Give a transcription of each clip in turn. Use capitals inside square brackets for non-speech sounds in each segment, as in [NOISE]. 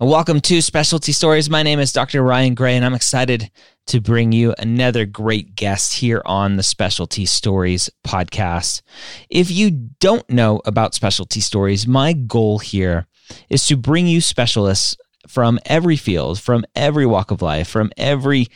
Welcome to Specialty Stories. My name is Dr. Ryan Gray, and I'm excited to bring you another great guest here on the Specialty Stories podcast. If you don't know about Specialty Stories, my goal here is to bring you specialists from every field, from every walk of life, from every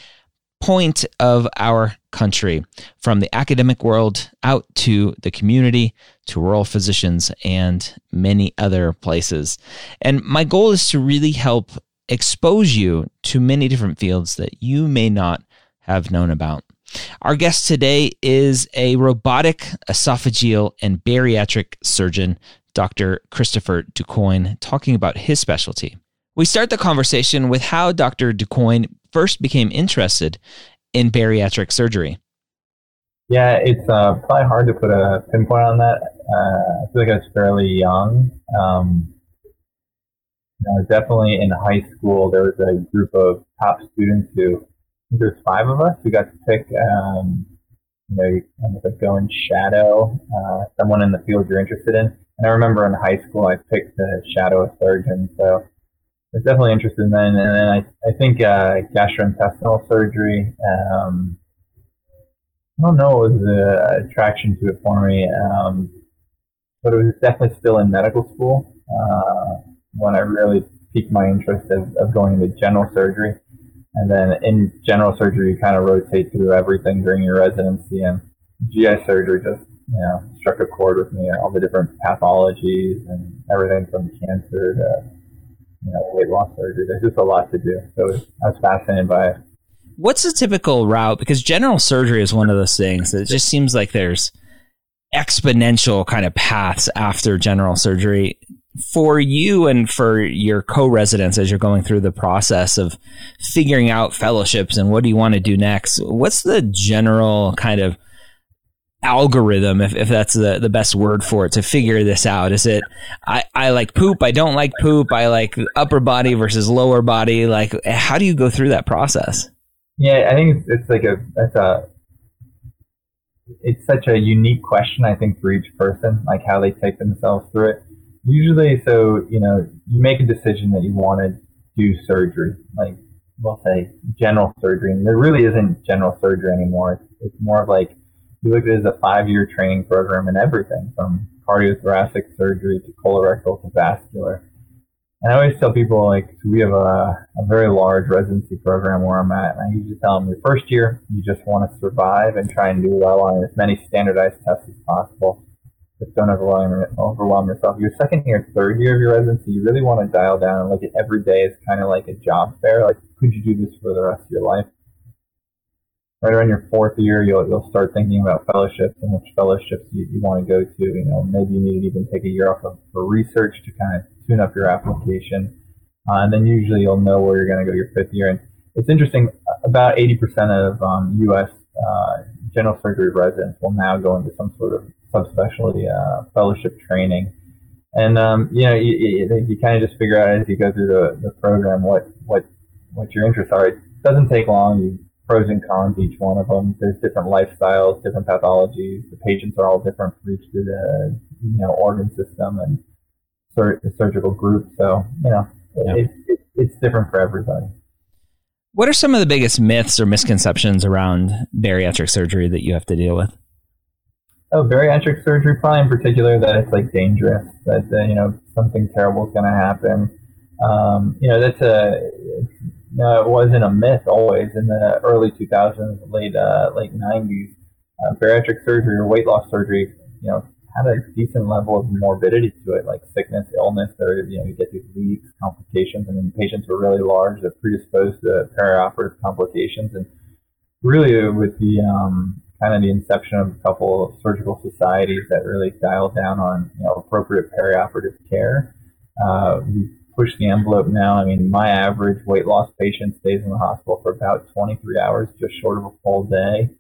point of our country, from the academic world out to the community, to rural physicians, and many other places. And my goal is to really help expose you to many different fields that you may not have known about. Our guest today is a robotic, esophageal, and bariatric surgeon, Dr. Christopher DuCoin, talking about his specialty. We start the conversation with how Dr. DuCoin first became interested in bariatric surgery. Yeah, it's uh, probably hard to put a pinpoint on that. Uh, I feel like I was fairly young. Um, you know, definitely in high school, there was a group of top students who, there's five of us who got to pick, um, you know, you kind of go and shadow uh, someone in the field you're interested in. And I remember in high school, I picked to shadow a surgeon. So was definitely interested in that. And then I, I think uh, gastrointestinal surgery. Um, I don't know, it was an attraction to it for me, um, but it was definitely still in medical school uh, when I really piqued my interest of, of going into general surgery. And then in general surgery, you kind of rotate through everything during your residency, and GI surgery just you know struck a chord with me. All the different pathologies and everything from cancer to you know, weight loss surgery. There's just a lot to do. So I was fascinated by it. What's the typical route? Because general surgery is one of those things that it just seems like there's exponential kind of paths after general surgery. For you and for your co residents as you're going through the process of figuring out fellowships and what do you want to do next, what's the general kind of algorithm, if, if that's the, the best word for it, to figure this out? Is it I, I like poop, I don't like poop, I like upper body versus lower body? Like, how do you go through that process? Yeah, I think it's, it's like a that's a it's such a unique question. I think for each person, like how they take themselves through it. Usually, so you know, you make a decision that you want to do surgery, like we'll say general surgery, and there really isn't general surgery anymore. It's, it's more of like we look at it as a five-year training program in everything from cardiothoracic surgery to colorectal to vascular. And I always tell people, like, so we have a, a very large residency program where I'm at, and I usually tell them your first year, you just want to survive and try and do well on as many standardized tests as possible. Just don't overwhelm, overwhelm yourself. Your second year, third year of your residency, you really want to dial down and look at every day as kind of like a job fair. Like, could you do this for the rest of your life? Right around your fourth year, you'll you'll start thinking about fellowships and which fellowships you, you want to go to. You know, maybe you need to even take a year off of, for research to kind of tune up your application, uh, and then usually you'll know where you're going to go your fifth year. And it's interesting, about 80% of um, U.S. Uh, general surgery residents will now go into some sort of subspecialty uh, fellowship training. And um, you know, you, you, you kind of just figure out as you go through the, the program what what what your interests are. It doesn't take long. You pros and cons each one of them. There's different lifestyles, different pathologies. The patients are all different for each of the you know organ system and sur- surgical group. So you know yeah. it, it, it's different for everybody. What are some of the biggest myths or misconceptions around bariatric surgery that you have to deal with? Oh, bariatric surgery, probably in particular, that it's like dangerous, that uh, you know something terrible is going to happen. Um, you know, that's a no, it wasn't a myth always in the early 2000s, late uh, late 90s. Uh, bariatric surgery or weight loss surgery, you know, had a decent level of morbidity to it, like sickness, illness. There, you know, you get these leaks, complications. I mean, patients were really large, they're predisposed to perioperative complications, and really with the um, kind of the inception of a couple of surgical societies that really dialed down on you know appropriate perioperative care. Uh, we push the envelope now. I mean, my average weight loss patient stays in the hospital for about 23 hours, just short of a full day.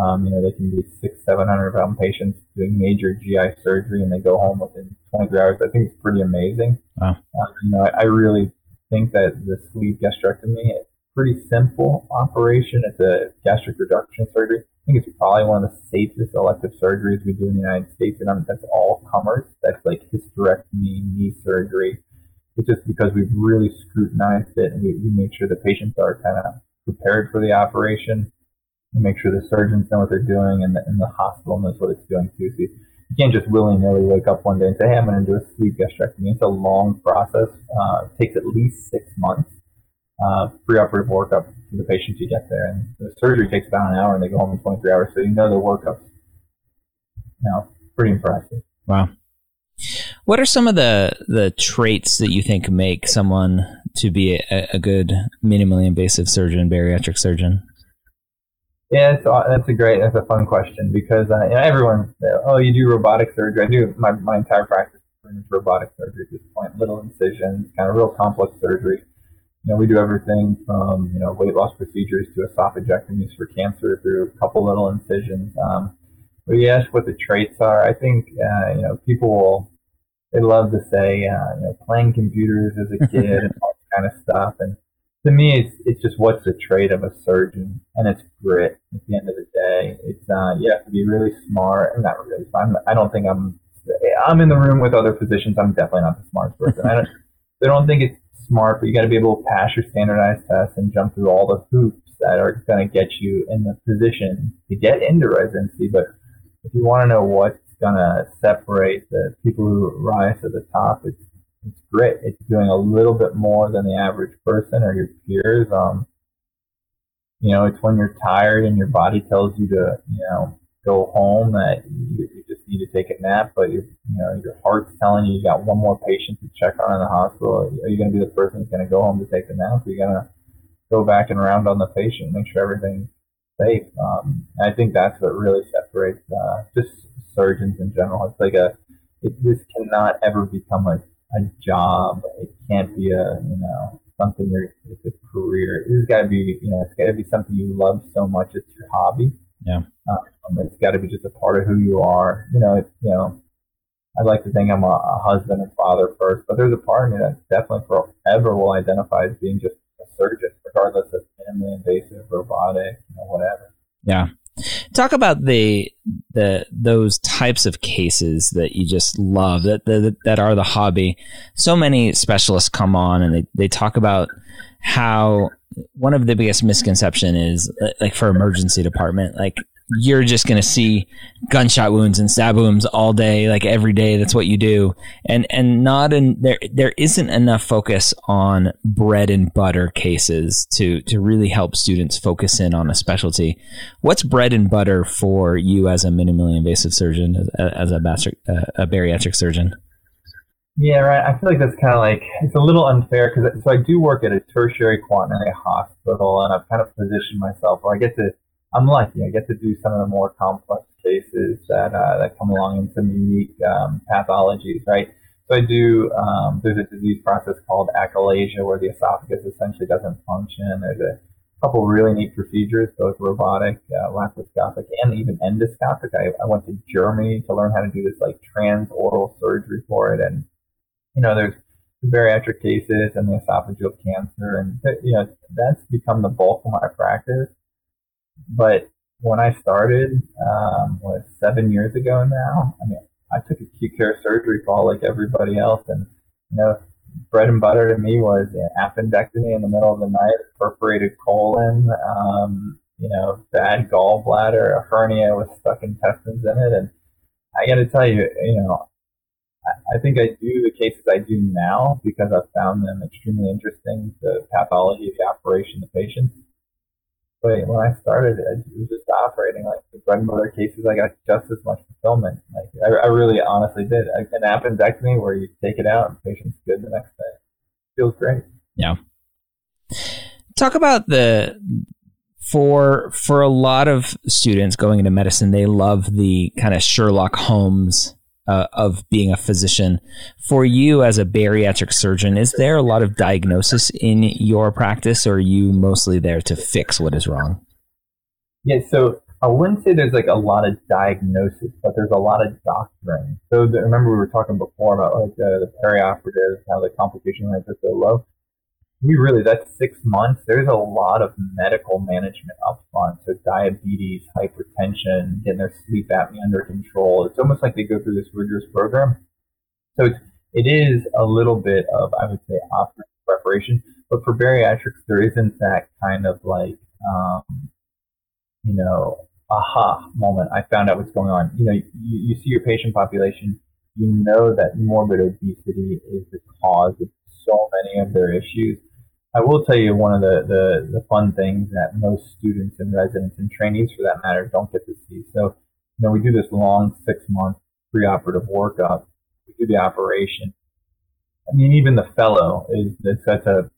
Um, you know, they can be six, seven hundred pound patients doing major GI surgery, and they go home within 23 hours. I think it's pretty amazing. Wow. Uh, you know, I, I, really think that the sleeve gastrectomy is pretty simple operation. It's a gastric reduction surgery. I think it's probably one of the safest elective surgeries we do in the United States, and I mean, that's all comers. That's like hysterectomy, knee surgery. It's just because we've really scrutinized it, and we, we make sure the patients are kind of prepared for the operation make sure the surgeons know what they're doing and the, and the hospital knows what it's doing too. So you, can't just willy nilly wake up one day and say, hey, I'm going to do a sleeve gastrectomy. It's a long process. Uh, it takes at least six months. Uh, preoperative workup for the patient to get there. And the surgery takes about an hour and they go home in 23 hours. So you know the workup's you know, pretty impressive. Wow. What are some of the, the traits that you think make someone to be a, a good minimally invasive surgeon, bariatric surgeon? Yeah, that's a great, that's a fun question because uh, you know, everyone, oh, you do robotic surgery. I do my, my entire practice is robotic surgery at this point, little incisions, kind of real complex surgery. You know, we do everything from you know weight loss procedures to esophagectomies for cancer through a couple little incisions. Um, but you ask what the traits are. I think uh, you know people will they love to say uh, you know playing computers as a [LAUGHS] kid and all that kind of stuff, and to me, it's it's just what's the trait of a surgeon, and it's grit. At the end of the day, it's uh, you have to be really smart. I'm not really. I'm, I don't think I'm. I'm in the room with other physicians. I'm definitely not the smartest person. I don't. They don't think it's smart, but you got to be able to pass your standardized tests and jump through all the hoops that are going to get you in the position to get into residency. But if you want to know what's going to separate the people who rise to the top, it's it's great. It's doing a little bit more than the average person or your peers. Um, you know, it's when you're tired and your body tells you to, you know, go home that you, you just need to take a nap, but you you know, your heart's telling you you got one more patient to check on in the hospital. Are you going to be the person who's going to go home to take the nap? Are you going to go back and round on the patient, make sure everything's safe? Um, I think that's what really separates uh, just surgeons in general. It's like a, it, this cannot ever become a a job. It can't be a you know something you're it's a career. This has got to be you know it's got to be something you love so much it's your hobby. Yeah. Um, it's got to be just a part of who you are. You know, it, you know. I'd like to think I'm a, a, husband and father first, but there's a part of me that definitely forever will identify as being just a surgeon, regardless of family invasive, robotic, you know, whatever. Yeah. Talk about the the those types of cases that you just love that that, that are the hobby. So many specialists come on and they, they talk about how one of the biggest misconception is like for emergency department like you're just going to see gunshot wounds and stab wounds all day, like every day. That's what you do. And, and not in there, there isn't enough focus on bread and butter cases to, to really help students focus in on a specialty. What's bread and butter for you as a minimally invasive surgeon, as, a, bariatric, uh, a bariatric surgeon? Yeah, right. I feel like that's kind of like it's a little unfair because so I do work at a tertiary quaternary hospital, and I've kind of positioned myself where I get to I'm lucky. I get to do some of the more complex cases that uh, that come along in some unique um, pathologies, right? So I do. Um, there's a disease process called achalasia where the esophagus essentially doesn't function. There's a couple really neat procedures, both robotic, uh, laparoscopic, and even endoscopic. I, I went to Germany to learn how to do this like transoral surgery for it, and you know, there's the bariatric cases and the esophageal cancer, and you know that's become the bulk of my practice. But when I started, um, was seven years ago now. I mean, I took acute care surgery call like everybody else, and you know, bread and butter to me was an appendectomy in the middle of the night, perforated colon, um, you know, bad gallbladder, a hernia with stuck intestines in it, and I got to tell you, you know, I, I think I do the cases I do now because I've found them extremely interesting. The pathology, the operation, the patients but when I started, it was just operating like the bread and butter cases. I got just as much fulfillment. Like I, I really, honestly did. An appendectomy where you take it out and patient's good the next day. Feels great. Yeah. Talk about the for for a lot of students going into medicine, they love the kind of Sherlock Holmes uh, of being a physician. For you as a bariatric surgeon, is there a lot of diagnosis in your practice, or are you mostly there to fix what is wrong? Yeah, so I wouldn't say there's like a lot of diagnosis, but there's a lot of doctoring. So the, remember we were talking before about like the, the perioperative, how the complication rates are so low we really that's six months. There's a lot of medical management up front. So diabetes, hypertension, getting their sleep apnea under control. It's almost like they go through this rigorous program. So it's, it is a little bit of I would say operative preparation. But for bariatrics, there isn't that kind of like um, you know aha moment. I found out what's going on. You know, you, you see your patient population. You know that morbid obesity is the cause of so many of their issues I will tell you one of the, the, the fun things that most students and residents and trainees for that matter don't get to see. So, you know, we do this long six month preoperative workup. We do the operation. I mean, even the fellow is that's a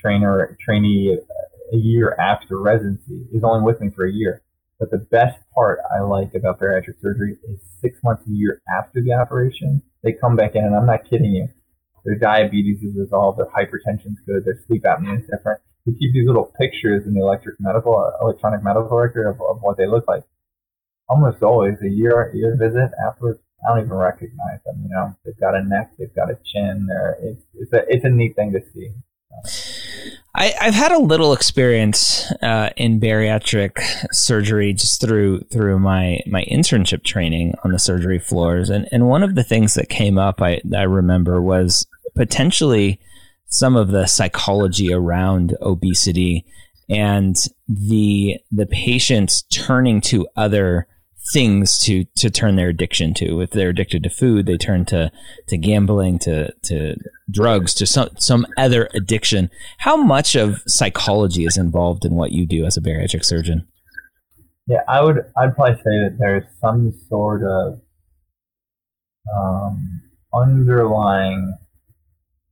trainer trainee uh, a year after residency is only with me for a year. But the best part I like about bariatric surgery is six months a year after the operation, they come back in, and I'm not kidding you their diabetes is resolved, their hypertension's good, their sleep apnea is different. We keep these little pictures in the electric medical, electronic medical record of, of what they look like. Almost always a year year visit afterwards, I don't even recognize them. You know, they've got a neck, they've got a chin. There, it's it's a it's a neat thing to see. I, have had a little experience uh, in bariatric surgery just through through my my internship training on the surgery floors, and and one of the things that came up I I remember was potentially some of the psychology around obesity and the the patients turning to other things to to turn their addiction to. If they're addicted to food, they turn to to gambling, to to drugs, to some some other addiction. How much of psychology is involved in what you do as a bariatric surgeon? Yeah, I would I'd probably say that there's some sort of um, underlying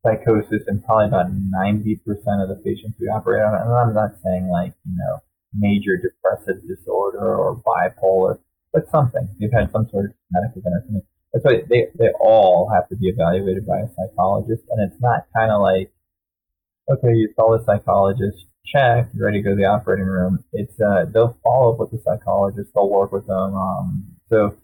psychosis in probably about 90% of the patients we operate on. And I'm not saying like, you know, major depressive disorder or bipolar, but something. They've had some sort of medical event. That's why they, they all have to be evaluated by a psychologist. And it's not kind of like, okay, you saw the psychologist, check, you're ready to go to the operating room. It's, uh, they'll follow up with the psychologist, they'll work with them. Um, so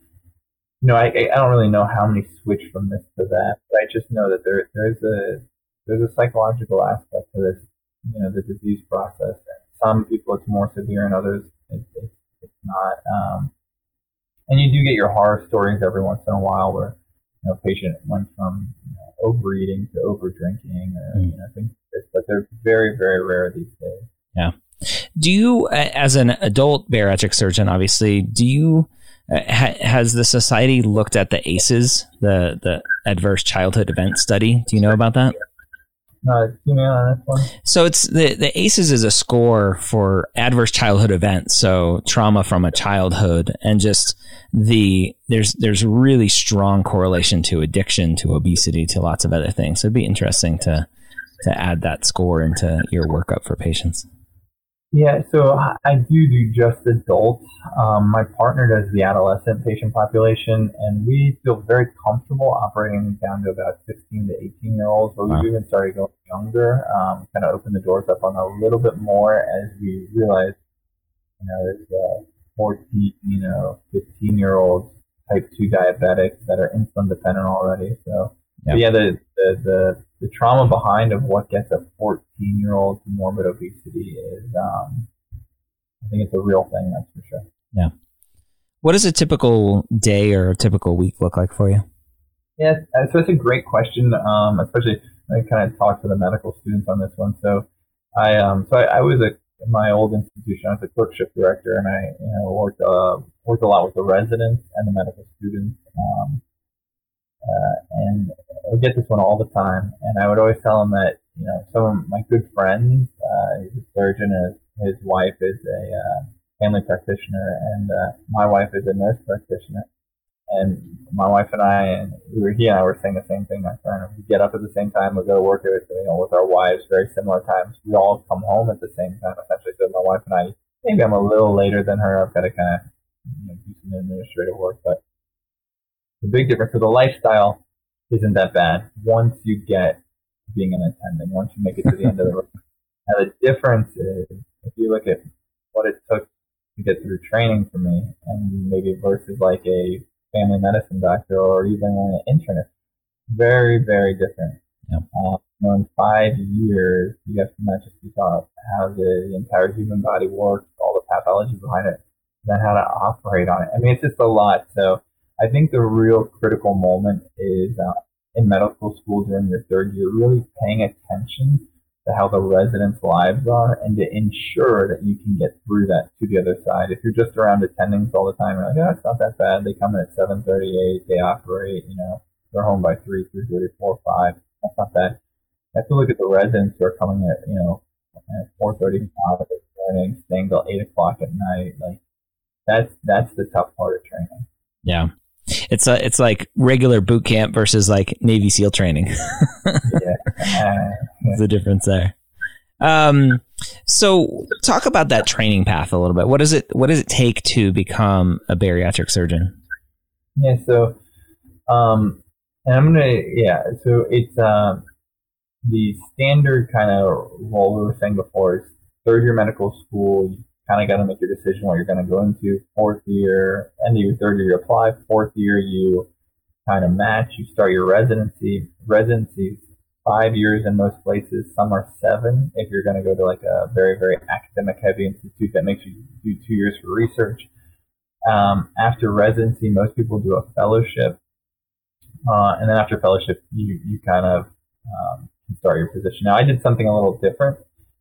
you know, I, I don't really know how many switch from this to that, but I just know that there there's a there's a psychological aspect to this, you know, the disease process. And some people it's more severe, and others it, it, it's not. Um, and you do get your horror stories every once in a while where you know, a patient went from you know, overeating to over drinking, or mm. you know, things like this, but they're very very rare these days. Yeah. Do you, as an adult bariatric surgeon, obviously, do you uh, ha- has the society looked at the ACEs, the the Adverse Childhood Event Study? Do you know about that? Uh, on one. So it's the the ACEs is a score for adverse childhood events, so trauma from a childhood, and just the there's there's really strong correlation to addiction, to obesity, to lots of other things. So it'd be interesting to to add that score into your workup for patients. Yeah, so I do do just adults. Um, my partner does the adolescent patient population, and we feel very comfortable operating down to about 16 to 18 year olds, but we've even started going younger, um, kind of open the doors up on a little bit more as we realize, you know, there's uh, 14, you know, 15 year olds, type 2 diabetics that are insulin dependent already. So, yeah, yeah the, the, the the trauma behind of what gets a 14 year old to morbid obesity is, um, I think it's a real thing, that's for sure. Yeah. What does a typical day or a typical week look like for you? Yeah, uh, so it's a great question, um, especially I kind of talk to the medical students on this one. So I, um, so I, I was a my old institution. I was a clerkship director, and I you know worked uh, worked a lot with the residents and the medical students. Um, uh, and I would get this one all the time, and I would always tell him that you know some of my good friends, uh, he's a surgeon, and his, wife is a uh, family practitioner, and uh, my wife is a nurse practitioner. And my wife and I, and we were, he and I were saying the same thing. My friend, we get up at the same time, we go to work at you know with our wives, very similar times. We all come home at the same time, essentially. So my wife and I, maybe I'm a little later than her. I've got to kind of you know, do some administrative work, but the big difference. So the lifestyle isn't that bad once you get being an attending, once you make it to the end of the road. Now the difference is if you look at what it took to get through training for me and maybe versus like a family medicine doctor or even an internist, very, very different. Um, you know, in five years, you have to not just be taught how the, the entire human body works, all the pathology behind it, then how to operate on it. I mean, it's just a lot. So I think the real critical moment is uh, in medical school during your third year, really paying attention to how the residents' lives are and to ensure that you can get through that to the other side. If you're just around attendings all the time, you're like, oh, it's not that bad. They come in at 7.38, they operate, you know, they're home by 3, 3.30, 4, 5. That's not bad. You have to look at the residents who are coming at, you know, at 4.35 in the morning, staying till 8 o'clock at night. Like, that's, that's the tough part of training. Yeah. It's a, it's like regular boot camp versus like Navy SEAL training. yeah. [LAUGHS] Uh, There's the difference there. Um, so talk about that training path a little bit. What does it what does it take to become a bariatric surgeon? Yeah, so um and I'm gonna yeah, so it's um the standard kind of role we were saying before is third year medical school, you kind of got to make your decision what you're going to go into. Fourth year, end of your third year, you apply. Fourth year, you kind of match. You start your residency. Residencies five years in most places. Some are seven if you're going to go to like a very very academic heavy institute that makes you do two years for research. Um, after residency, most people do a fellowship, uh, and then after fellowship, you you kind of um, start your position. Now, I did something a little different.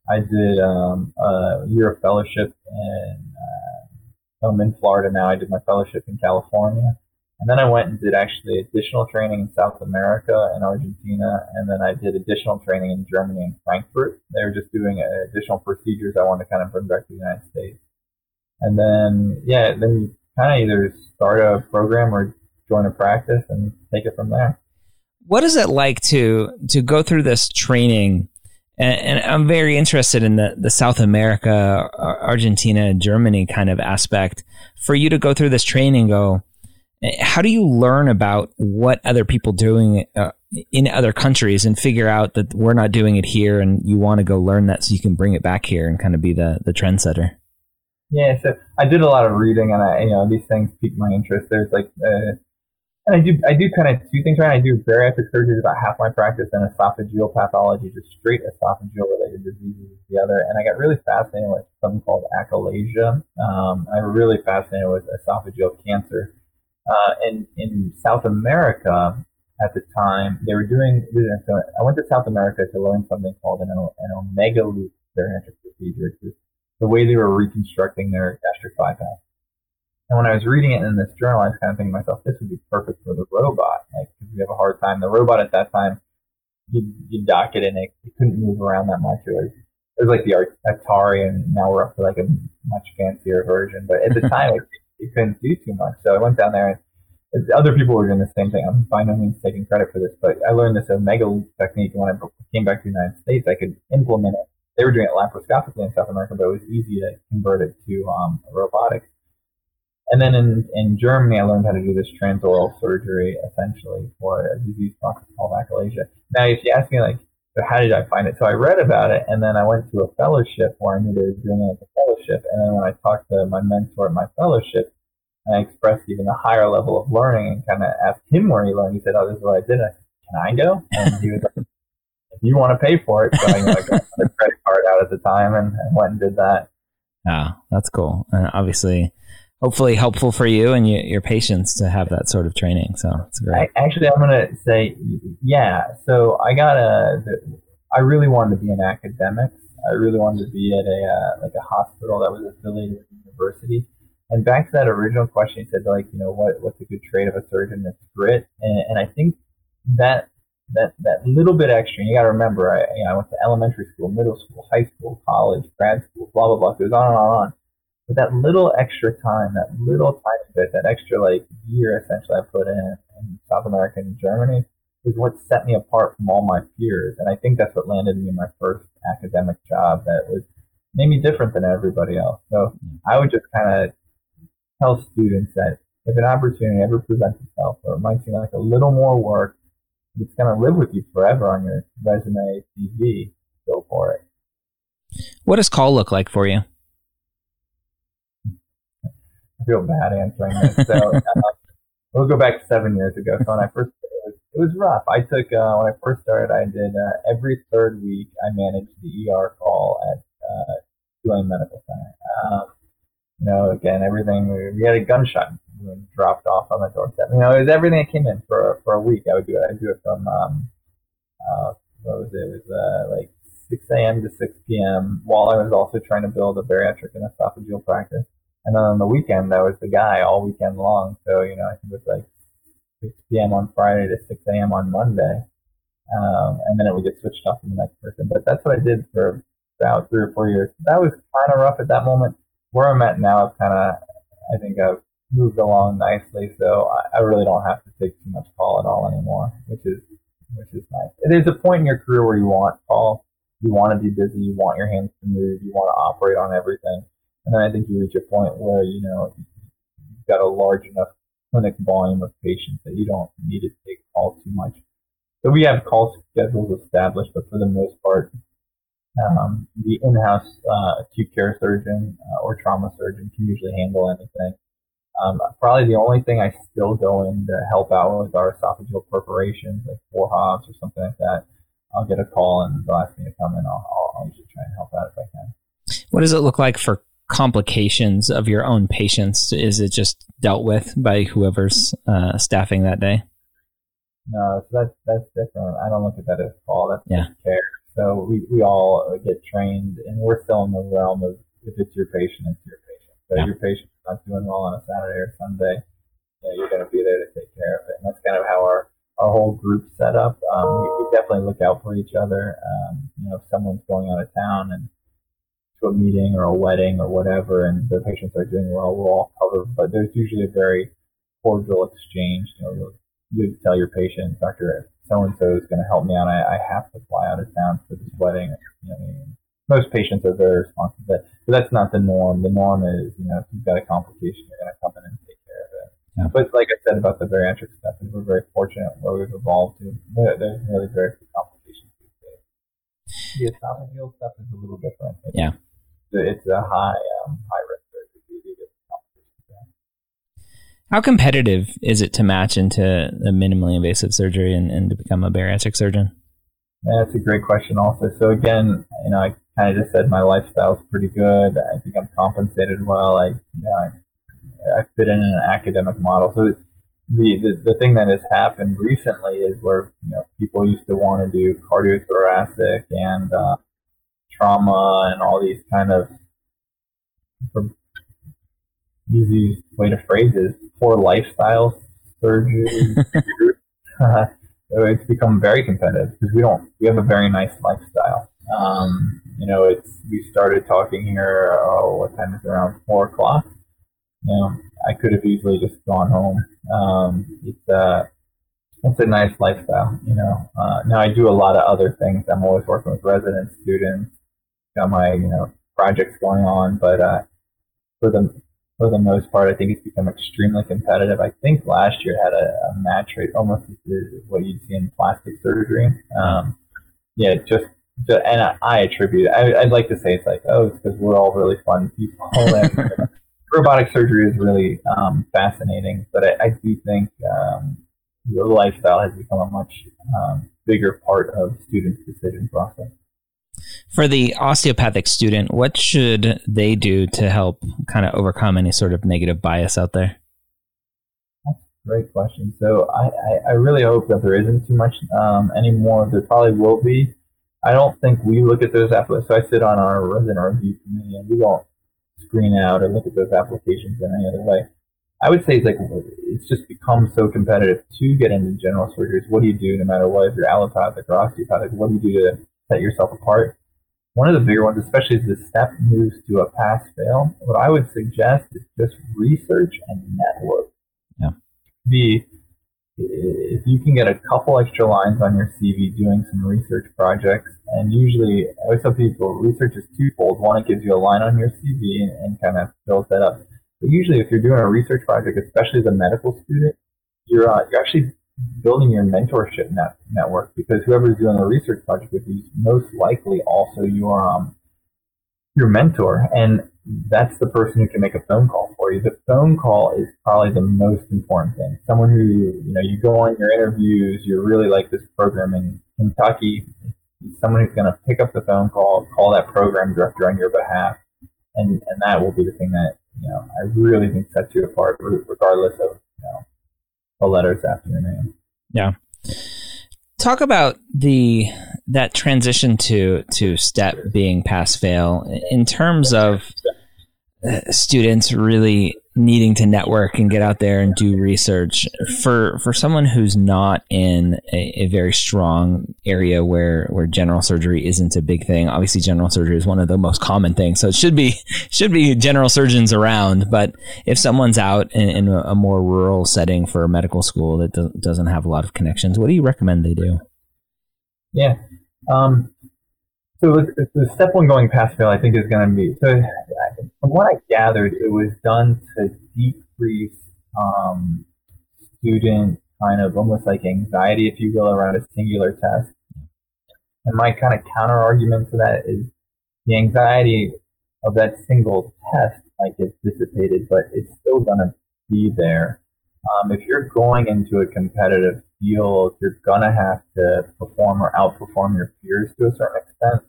I did um, a year of fellowship in uh, I'm in Florida now. I did my fellowship in California. And then I went and did actually additional training in South America and Argentina. And then I did additional training in Germany and Frankfurt. They were just doing additional procedures I wanted to kind of bring back to the United States. And then, yeah, then you kind of either start a program or join a practice and take it from there. What is it like to to go through this training? And, and I'm very interested in the, the South America, Argentina, Germany kind of aspect. For you to go through this training, go, how do you learn about what other people doing uh, in other countries and figure out that we're not doing it here and you want to go learn that so you can bring it back here and kind of be the, the trendsetter? Yeah, so I did a lot of reading and I, you know, these things piqued my interest. There's like, uh, and I do, I do kind of two things right. I do bariatric surgery about half my practice and esophageal pathology, just straight esophageal related diseases the other. And I got really fascinated with something called achalasia. Um, I was really fascinated with esophageal cancer uh, in in South America at the time, they were doing. So I went to South America to learn something called an, an omega loop bariatric procedure. The way they were reconstructing their gastric bypass. And when I was reading it in this journal, I was kind of thinking to myself, this would be perfect for the robot. Like, cause we have a hard time. The robot at that time, you you dock it and it, it couldn't move around that much. It was, it was like the Atari, and now we're up to like a much fancier version. But at the [LAUGHS] time, it, you couldn't do too much. So I went down there and other people were doing the same thing. I'm by no means taking credit for this, but I learned this omega loop technique when I came back to the United States. I could implement it. They were doing it laparoscopically in South America, but it was easy to convert it to um, robotics. And then in, in Germany, I learned how to do this transoral surgery essentially for a disease called achalasia. Now, if you ask me, like, so how did I find it? So I read about it, and then I went to a fellowship where I knew they were doing it as a fellowship. And then when I talked to my mentor at my fellowship, and I expressed even a higher level of learning and kind of asked him where he learned. He said, "Oh, this is what I did." I said, "Can I go?" And he was like, "If you want to pay for it." So I, I got a credit card out at the time and, and went and did that. Yeah, that's cool. And obviously, hopefully helpful for you and you, your patients to have that sort of training. So it's great. I, actually, I'm going to say, yeah. So I got a. I really wanted to be an academic. I really wanted to be at a uh, like a hospital that was affiliated with the university. And back to that original question, you said like, you know, what what's a good trait of a surgeon? It's grit, and, and I think that that that little bit extra. You got to remember, I you know, I went to elementary school, middle school, high school, college, grad school, blah blah blah. It goes on and on and on. But that little extra time, that little tiny bit, that extra like year essentially I put in in South America and Germany is what set me apart from all my peers. And I think that's what landed me my first academic job that was made me different than everybody else. So mm-hmm. I would just kind of tell students that if an opportunity ever presents itself, or it might seem like a little more work, it's going to live with you forever on your resume, CV, go for it. What does call look like for you? I feel bad answering this. So [LAUGHS] uh, we'll go back seven years ago. So when I first, it was, it was rough. I took, uh, when I first started, I did uh, every third week, I managed the ER call at uh, Tulane Medical Center. Um, you know, again, everything, we had a gunshot dropped off on the doorstep. You know, it was everything that came in for, for a week. I would do it. I'd do it from, um, uh, what was it? It was uh, like 6 a.m. to 6 p.m. while I was also trying to build a bariatric and esophageal practice. And then on the weekend, I was the guy all weekend long. So, you know, I think it was like 6 p.m. on Friday to 6 a.m. on Monday. Um, and then it would get switched off to the next person. But that's what I did for about three or four years. That was kind of rough at that moment. Where I'm at now, I've kind of, I think I've moved along nicely. So I, I really don't have to take too much call at all anymore, which is, which is nice. Is a point in your career where you want call. You want to be busy. You want your hands to move. You want to operate on everything. And I think you reach a point where, you know, you've got a large enough clinic volume of patients that you don't need to take call too much. So we have call schedules established, but for the most part, um, the in-house uh, acute care surgeon uh, or trauma surgeon can usually handle anything. Um, probably the only thing I still go in to help out with are esophageal perforations, like Boerhaave's or something like that. I'll get a call and they'll ask me to come in. I'll, I'll, I'll usually try and help out if I can. What does it look like for complications of your own patients? Is it just dealt with by whoever's uh, staffing that day? No, so that's that's different. I don't look at that as call. That's yeah. care. So we, we all get trained, and we're still in the realm of if it's your patient, it's your patient. So yeah. your patient's not doing well on a Saturday or Sunday, yeah, you're going to be there to take care of it. And that's kind of how our our whole group set up. Um, we, we, definitely look out for each other. Um, you know, if someone's going out of town and to a meeting or a wedding or whatever, and their patients are doing well, we'll all cover. But there's usually a very cordial exchange. You know, you'll, you tell your patient, Doctor so and so is going to help me out. I, I have to fly out of town for this wedding. You know, most patients are very responsive, but, but that's not the norm. The norm is, you know, if you've got a complication, you're going to come in and take care of it. Yeah. But like I said about the bariatric stuff, we're very fortunate where we've evolved to. There's really very few complications these days. The esophageal stuff is a little different. It's, yeah it's a high um, high risk How competitive is it to match into a minimally invasive surgery and, and to become a bariatric surgeon? Yeah, that's a great question. Also, so again, you know, I kind of just said my lifestyle is pretty good. I think I'm compensated well. I, you know, I, I fit in an academic model. So the, the the thing that has happened recently is where you know people used to want to do cardiothoracic and uh, trauma and all these kind of easy way to phrase it, poor lifestyle surgery. [LAUGHS] it's become very competitive because we don't we have a very nice lifestyle. Um, you know, it's we started talking here. Oh, what time is it? Around four o'clock. You know, I could have easily just gone home. Um, it's uh, it's a nice lifestyle. You know, uh, now I do a lot of other things. I'm always working with resident students got my you know projects going on, but uh, for the for the most part, I think it's become extremely competitive. I think last year had a, a match rate almost as what you'd see in plastic surgery. Um, yeah, just, just and I, I attribute. I, would like to say it's like oh, it's because we're all really fun people. [LAUGHS] robotic surgery is really um, fascinating, but I, I do think um, the lifestyle has become a much um, bigger part of students' decision process. For the osteopathic student, what should they do to help kind of overcome any sort of negative bias out there? That's a great question. So I, I, I really hope that there isn't too much um, anymore. There probably will be. I don't think we look at those applications. So I sit on our resident review committee, and we don't screen out or look at those applications in any other way. I would say it's like it's just become so competitive to get into general surgeries. What do you do, no matter what, if you're allopathic or osteopathic? What do you do to set yourself apart? One of the bigger ones, especially as the step moves to a pass fail, what I would suggest is just research and network. Yeah. The if you can get a couple extra lines on your CV doing some research projects, and usually I always tell people research is twofold. One, it gives you a line on your CV and, and kind of fills that up. But usually, if you're doing a research project, especially as a medical student, you're uh, you're actually building your mentorship net, network because whoever's doing the research project with you is most likely also your um your mentor, and that's the person who can make a phone call for you. The phone call is probably the most important thing. Someone who you know you go on your interviews, you really like this program in Kentucky. Someone who's going to pick up the phone call, call that program director on your behalf, and and that will be the thing that you know I really think sets you apart, regardless of the letters after your name. Yeah. Talk about the that transition to to step being pass fail in terms of uh, students really needing to network and get out there and do research for for someone who's not in a, a, very strong area where where general surgery isn't a big thing obviously general surgery is one of the most common things so it should be [LAUGHS] should be general surgeons around but if someone's out in, in a more rural setting for a medical school that do, doesn't have a lot of connections what do you recommend they do yeah um, so the step one going past fail, I think, is going to be so. From what I gathered, it was done to decrease um, student kind of almost like anxiety, if you will, around a singular test. And my kind of counter argument to that is the anxiety of that single test might get dissipated, but it's still to be there. Um, if you're going into a competitive field, you're to have to perform or outperform your peers to a certain extent.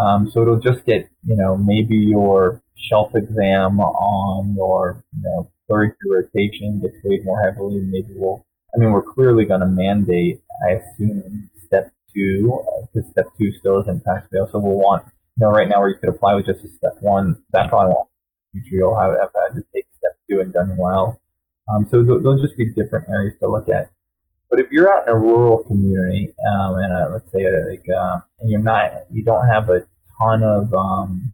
Um, so it'll just get, you know, maybe your shelf exam on your, you know, third year rotation gets weighed more heavily. Maybe we'll, I mean, we're clearly going to mandate, I assume, step two, because uh, step two still isn't pass fail. So we'll want, you know, right now where you could apply with just a step one, that probably won't. Future you'll have, have had to take step two and done well. Um, so th- those just be different areas to look at. But if you're out in a rural community, um, and uh, let's say uh, like, uh, and you're not, you don't have a ton of um,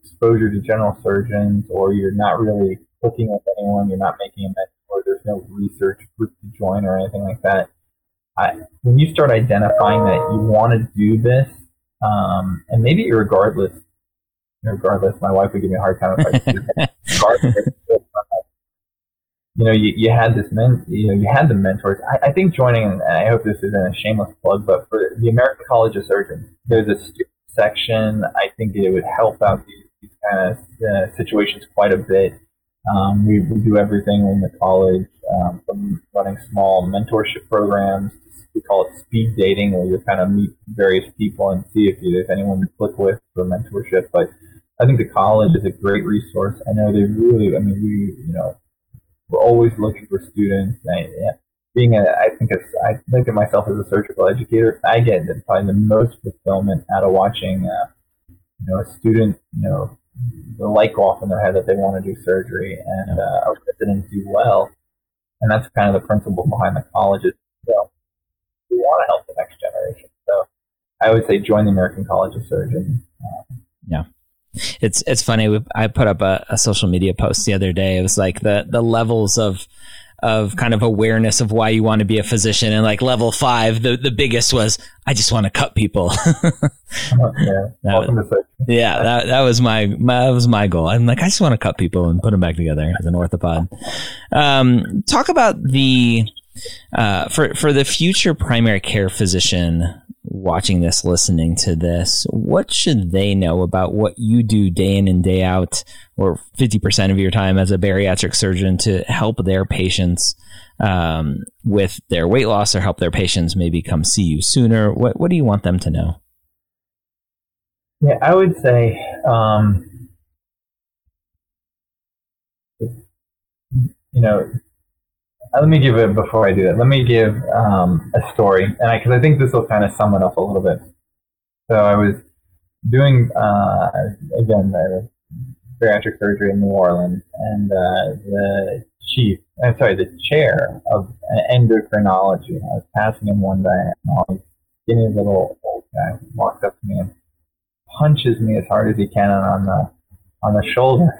exposure to general surgeons, or you're not really clicking with anyone, you're not making a mentor, there's no research group to join or anything like that. I, when you start identifying that you want to do this, um, and maybe regardless, regardless, my wife would give me a hard time if I [LAUGHS] regardless, [LAUGHS] you know, you, you had this men, you know, you had the mentors. I, I think joining, and I hope this isn't a shameless plug, but for the American College of Surgeons, there's a section. I think it would help out these, these kind of uh, situations quite a bit. Um, we, we do everything in the college um, from running small mentorship programs. We call it speed dating, where you kind of meet various people and see if there's anyone to click with for mentorship. But I think the college is a great resource. I know they really, I mean, we, you know, we're always looking for students. I, being a, I think I think of myself as a surgical educator. I get probably the most fulfillment out of watching, uh, you know, a student, you know, the light go off in their head that they want to do surgery and uh, didn't do well. And that's kind of the principle behind the colleges. So we want to help the next generation. So I would say join the American College of Surgeons. Yeah. It's it's funny. I put up a, a, social media post the other day. It was like the the levels of of kind of awareness of why you want to be a physician. And like level five, the, the biggest was, I just want to cut people. [LAUGHS] yeah. That, yeah. That, that was my, my, that was my goal. I'm like, I just want to cut people and put them back together as an orthopod. Um, talk about the, uh, for, for the future primary care physician, watching this, listening to this, what should they know about what you do day in and day out, or 50% of your time as a bariatric surgeon to help their patients um, with their weight loss or help their patients maybe come see you sooner? What, what do you want them to know? Yeah, I would say, um, you know, let me give it before I do that. Let me give um, a story, and because I, I, think this will kind of sum it up a little bit. So I was doing uh, again bariatric surgery in New Orleans, and uh, the chief, I'm sorry, the chair of endocrinology. I was passing him one day, and all skinny little old guy walks up to me and punches me as hard as he can on the on the shoulder.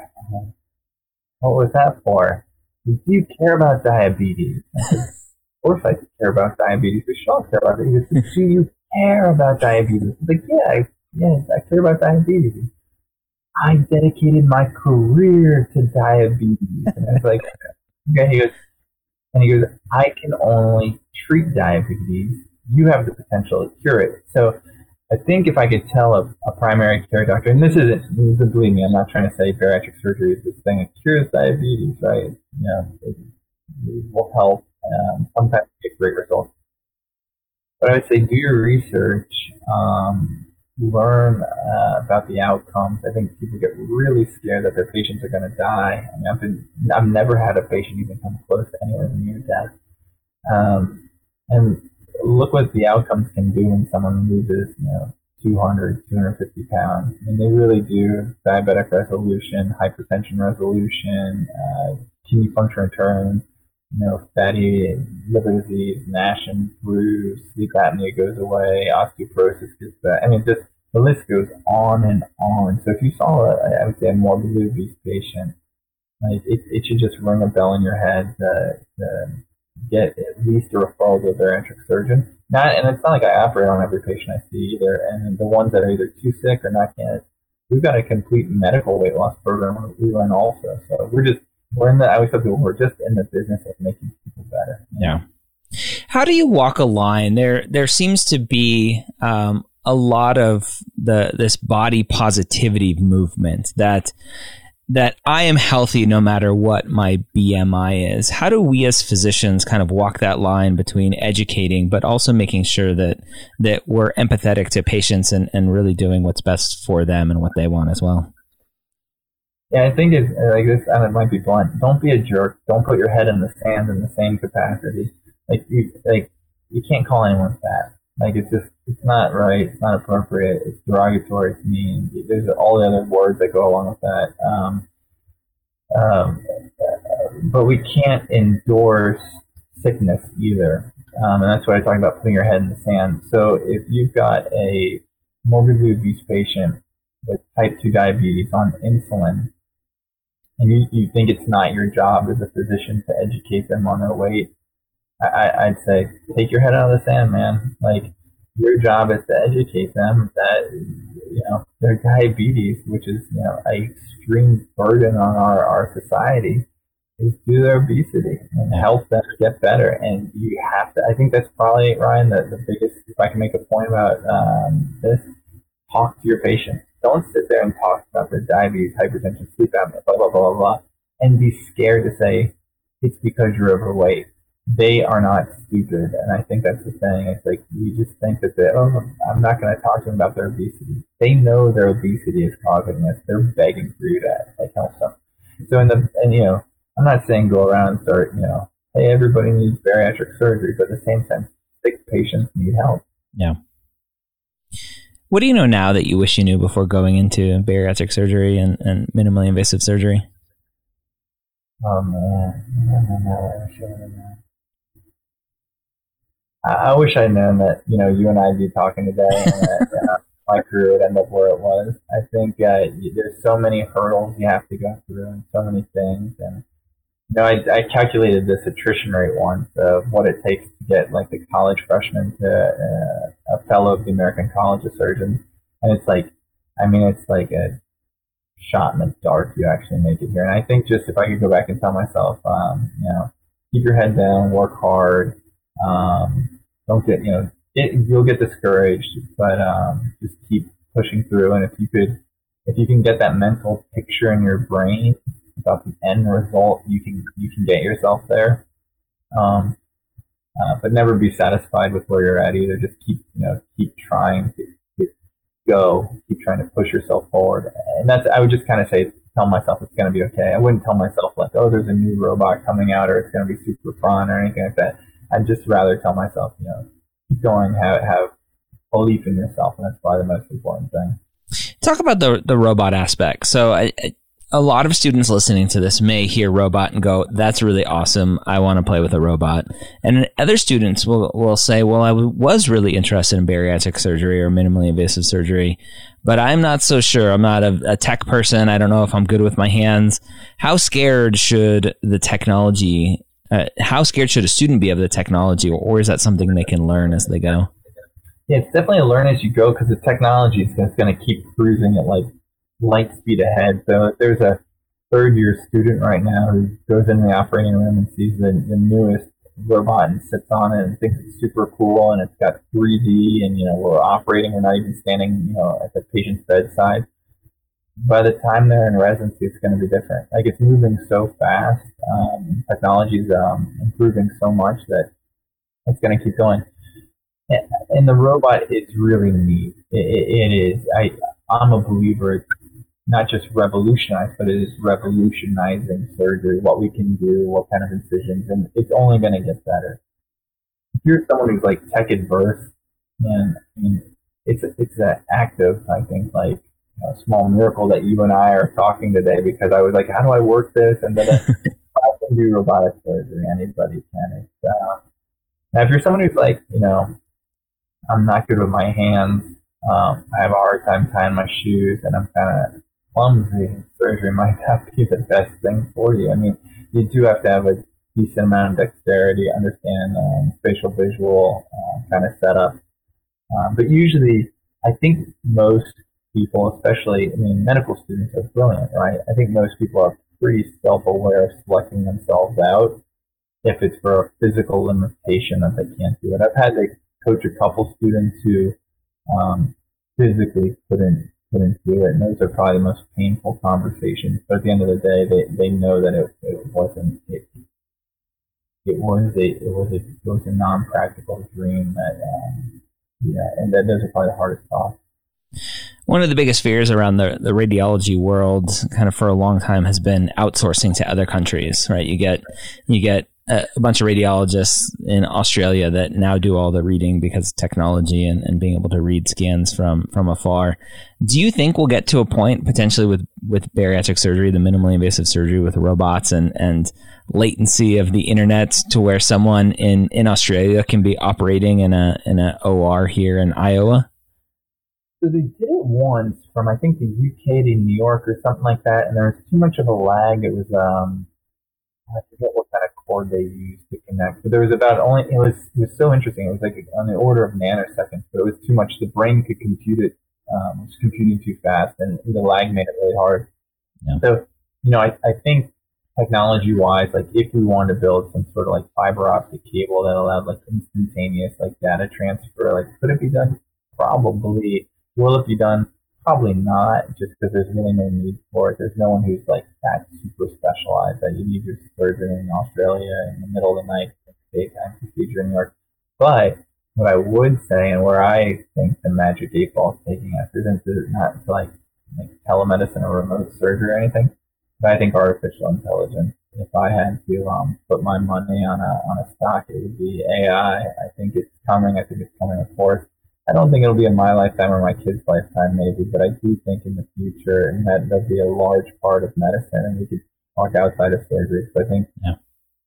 What was that for? Do you care about diabetes? Said, of course I care about diabetes. We should all care about. He said, do you care about diabetes? I like, yeah, I, yes, I care about diabetes. I dedicated my career to diabetes. And I was like, [LAUGHS] okay, he goes, and he goes, I can only treat diabetes. You have the potential to cure it. So I think if I could tell a, a primary care doctor, and this isn't, believe me, I'm not trying to say bariatric surgery is this thing that cures diabetes, right? You know, it, it will help. Um, sometimes get great results. But I would say do your research, um, learn uh, about the outcomes. I think people get really scared that their patients are going to die. I mean, I've been, I've never had a patient even come close to anywhere near death. Um, and look what the outcomes can do when someone loses, you know, 200, 250 pounds. I mean, they really do diabetic resolution, hypertension resolution, uh, kidney function return, you know, fatty liver disease, NASH improves, sleep apnea goes away, osteoporosis gets better. I mean, just the list goes on and on. So if you saw, a, I would say, a morbidly obese patient, like it, it should just ring a bell in your head that, to get at least a referral to a bariatric surgeon. Not, and it's not like I operate on every patient I see either. And the ones that are either too sick or not candidates, we've got a complete medical weight loss program we run also. So we're just we're in the. I always tell people we're just in the business of making people better. Yeah. How do you walk a line? There, there seems to be um, a lot of the this body positivity movement that that I am healthy no matter what my BMI is. How do we as physicians kind of walk that line between educating but also making sure that that we're empathetic to patients and, and really doing what's best for them and what they want as well? Yeah, I think it's like this. And it might be blunt. Don't be a jerk. Don't put your head in the sand in the same capacity. Like you, like you can't call anyone fat. Like it's just it's not right. It's not appropriate. It's derogatory to me. There's all the other words that go along with that. Um, um, but we can't endorse sickness either. Um, and that's why I talk about putting your head in the sand. So if you've got a morbidly obese patient with type 2 diabetes on insulin, and you, you think it's not your job as a physician to educate them on their weight, I, I'd say take your head out of the sand, man. Like your job is to educate them that you know their diabetes, which is you know a extreme burden on our, our society, is due to their obesity and help them get better. And you have to. I think that's probably Ryan the, the biggest. If I can make a point about um, this, talk to your patient. Don't sit there and talk about their diabetes, hypertension, sleep apnea, blah blah blah blah, blah and be scared to say it's because you're overweight they are not stupid, and I think that's the thing. It's like we just think that they, oh, I'm not going to talk to them about their obesity. They know their obesity is causing this. They're begging for you to like help them. So in the and you know, I'm not saying go around and start you know, hey, everybody needs bariatric surgery, but at the same time, sick patients need help. Yeah. What do you know now that you wish you knew before going into bariatric surgery and, and minimally invasive surgery? Oh man, I I I, wish I'd known that you know you and I'd be talking today, and that [LAUGHS] uh, my career would end up where it was. I think uh, there's so many hurdles you have to go through, and so many things. And you know, I, I calculated this attrition rate once of what it takes to get like the college freshman to uh, a fellow of the American College of Surgeons, and it's like, I mean, it's like a shot in the dark. You actually make it here, and I think just if I could go back and tell myself, um, you know, keep your head down, work hard um, don't get, you know, it, you'll get discouraged, but um, just keep pushing through. And if you could, if you can get that mental picture in your brain about the end result, you can you can get yourself there. Um, uh, but never be satisfied with where you're at either. Just keep you know keep trying to, to go, keep trying to push yourself forward. And that's I would just kind of say tell myself it's going to be okay. I wouldn't tell myself like oh there's a new robot coming out or it's going to be super fun or anything like that I'd just rather tell myself, you know, keep going, have, have belief in yourself, and that's probably the most important thing. Talk about the the robot aspect. So, I, I, a lot of students listening to this may hear robot and go, "That's really awesome. I want to play with a robot." And other students will will say, "Well, I was really interested in bariatric surgery or minimally invasive surgery." But I'm not so sure. I'm not a, a tech person. I don't know if I'm good with my hands. How scared should the technology uh, how scared should a student be of the technology, or is that something they can learn as they go? Yeah, it's definitely a learn as you go because the technology is going to keep cruising at like light speed ahead. So there's a third year student right now who goes in the operating room and sees the, the newest robot and sits on it and thinks it's super cool and it's got 3D and you know we're operating, we're not even standing you know at the patient's bedside. By the time they're in residency, it's going to be different. Like it's moving so fast, um, technology's um, improving so much that it's going to keep going. And the robot is really neat. it, it is. I I'm a believer not just revolutionize, but it is revolutionizing surgery, what we can do, what kind of incisions, and it's only going to get better. If you're someone who's like tech adverse, man, I mean, it's it's an active, I think, like a small miracle that you and I are talking today because I was like, how do I work this? And then [LAUGHS] I can do robotic surgery. Anybody can. It's, uh, now, if you're someone who's like, you know, I'm not good with my hands, um, I have a hard time tying my shoes, and I'm kind of clumsy, surgery might [LAUGHS] not be the best thing for you. I mean, you do have to have a decent amount of dexterity, understand um, spatial visual uh, kind of setup. Um, but usually, I think most people, especially, I mean, medical students are brilliant, right? I think most people are pretty self-aware of selecting themselves out if it's for a physical limitation that they can't do it. I've had to coach a couple students who um, physically couldn't couldn't do it. And those are probably the most painful conversations. But at the end of the day, they, they know that it, it wasn't it, it was a it was a it was a non practical dream that um, yeah, and that those are probably the hardest talks. One of the biggest fears around the, the radiology world, kind of for a long time, has been outsourcing to other countries. Right? You get you get a, bunch of radiologists in Australia that now do all the reading because of technology and, and being able to read scans from from afar. Do you think we'll get to a point potentially with with bariatric surgery, the minimally invasive surgery with robots and and latency of the internet to where someone in in Australia can be operating in a in a OR here in Iowa? So they did it once from I think the UK to New York or something like that, and there was too much of a lag. It was um I forget what kind of cord they used to connect. But there was about only it was it was so interesting. It was like on the order of nanoseconds, but it was too much. The brain could compute it. Um, it was computing too fast, and the lag made it really hard. Yeah. So you know, I I think technology wise, like if we wanted to build some sort of like fiber optic cable that allowed like instantaneous like data transfer, like could it be done? Probably. Will it be done? Probably not, just because there's really no need for it. There's no one who's like that super specialized that you need your surgery in Australia in the middle of the night, daytime procedure in New York. But what I would say, and where I think the magic eight ball is taking us, isn't not like, like telemedicine or remote surgery or anything, but I think artificial intelligence. If I had to um, put my money on a on a stock, it would be AI. I think it's coming. I think it's coming with force. I don't think it'll be in my lifetime or my kids' lifetime, maybe, but I do think in the future and that there'll be a large part of medicine, and we could talk outside of surgery. So I think yeah.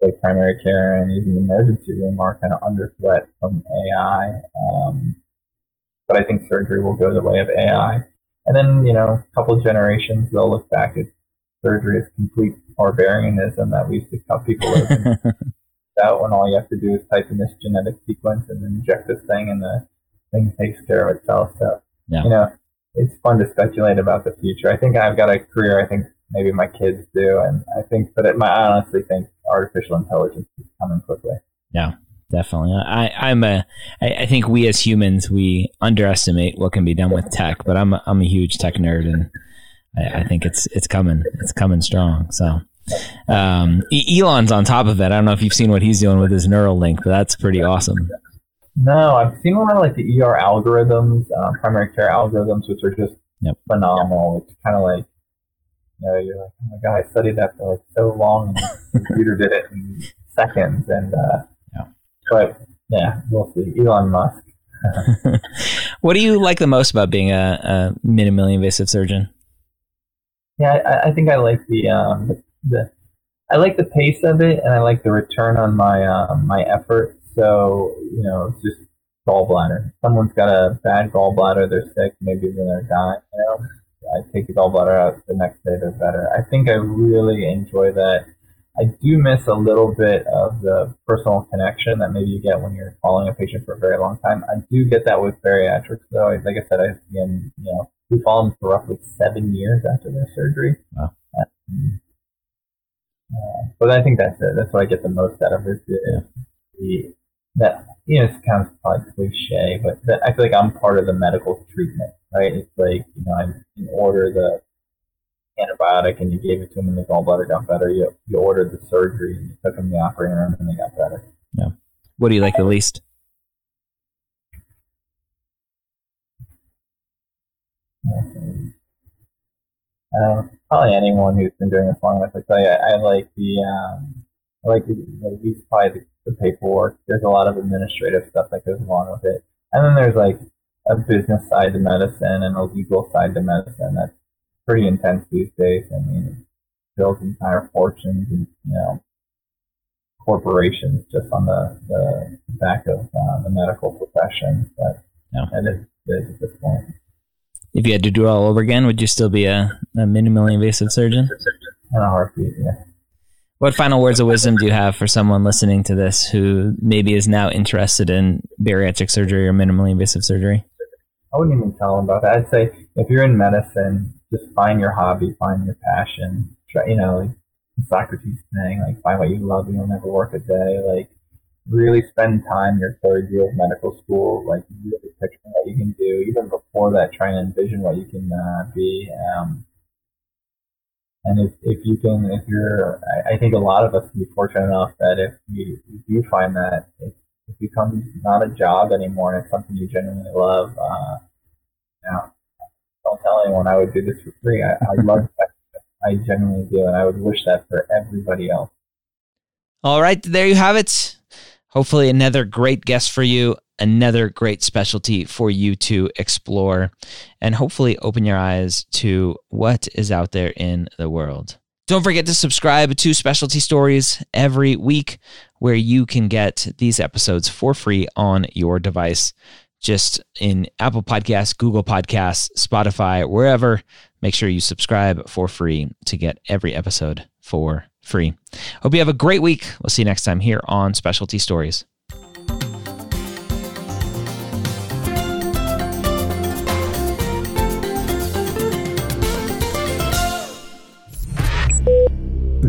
like primary care and even the emergency room are kind of under threat from AI. Um, but I think surgery will go the way of AI. And then, you know, a couple of generations, they'll look back at surgery as complete barbarianism that we used to cut people open [LAUGHS] out when all you have to do is type in this genetic sequence and inject this thing and the thing takes care of itself. So, yeah. you know, it's fun to speculate about the future. I think I've got a career. I think maybe my kids do, and I think, but it, my, I honestly think artificial intelligence is coming quickly. Yeah, definitely. I, I'm a. I, I think we as humans we underestimate what can be done with tech, but I'm a, I'm a huge tech nerd, and I, I think it's it's coming. It's coming strong. So. Um, Elon's on top of it. I don't know if you've seen what he's doing with his Neuralink, but that's pretty awesome. No, I've seen a lot of like the ER algorithms, uh, primary care algorithms, which are just yep. phenomenal. It's kind of like, you know, you're like, oh my god, I studied that for like so long, and [LAUGHS] the computer did it in seconds. And uh, yeah. but yeah, we'll see. Elon Musk. [LAUGHS] what do you like the most about being a, a minimally invasive surgeon? Yeah, I, I think I like the, um, the, the I like the pace of it, and I like the return on my um, my effort. So, you know, it's just gallbladder. Someone's got a bad gallbladder, they're sick, maybe they're dying, you know. I take the gallbladder out the next day, they're better. I think I really enjoy that. I do miss a little bit of the personal connection that maybe you get when you're following a patient for a very long time. I do get that with bariatrics, though. Like I said, I've been, you know, we followed them for roughly seven years after their surgery. Wow. Um, uh, but I think that's it. That's what I get the most out of it. The, the, that you know, it's kind of probably cliche, but that I feel like I'm part of the medical treatment, right? It's like you know, I can order the antibiotic and you gave it to them and the gallbladder got better. You you ordered the surgery and you took them to the operating room and they got better. Yeah. What do you like the least? Uh, probably anyone who's been doing this long enough. I tell you, I, I like the um, I like the, the least probably the, the paperwork. There's a lot of administrative stuff that goes along with it, and then there's like a business side to medicine and a legal side to medicine that's pretty intense these days. I mean, it builds entire fortunes and you know corporations just on the, the back of uh, the medical profession. But Yeah. that is at this point. If you had to do it all over again, would you still be a, a minimally invasive surgeon? In a heartbeat, yeah. What final words of wisdom do you have for someone listening to this who maybe is now interested in bariatric surgery or minimally invasive surgery? I wouldn't even tell them about that. I'd say if you're in medicine, just find your hobby, find your passion. Try, you know, like Socrates saying, like find what you love, and you'll never work a day. Like really spend time your third year of medical school, like really picturing what you can do. Even before that, try and envision what you can uh, be. Um, and if, if you can, if you're, I, I think a lot of us can be fortunate enough that if you, you find that it, it becomes not a job anymore and it's something you genuinely love, uh, don't tell anyone I would do this for free. I, I love [LAUGHS] that. I genuinely do, and I would wish that for everybody else. All right, there you have it. Hopefully, another great guest for you, another great specialty for you to explore, and hopefully open your eyes to what is out there in the world. Don't forget to subscribe to Specialty Stories every week, where you can get these episodes for free on your device. Just in Apple Podcasts, Google Podcasts, Spotify, wherever. Make sure you subscribe for free to get every episode for free. Hope you have a great week. We'll see you next time here on Specialty Stories.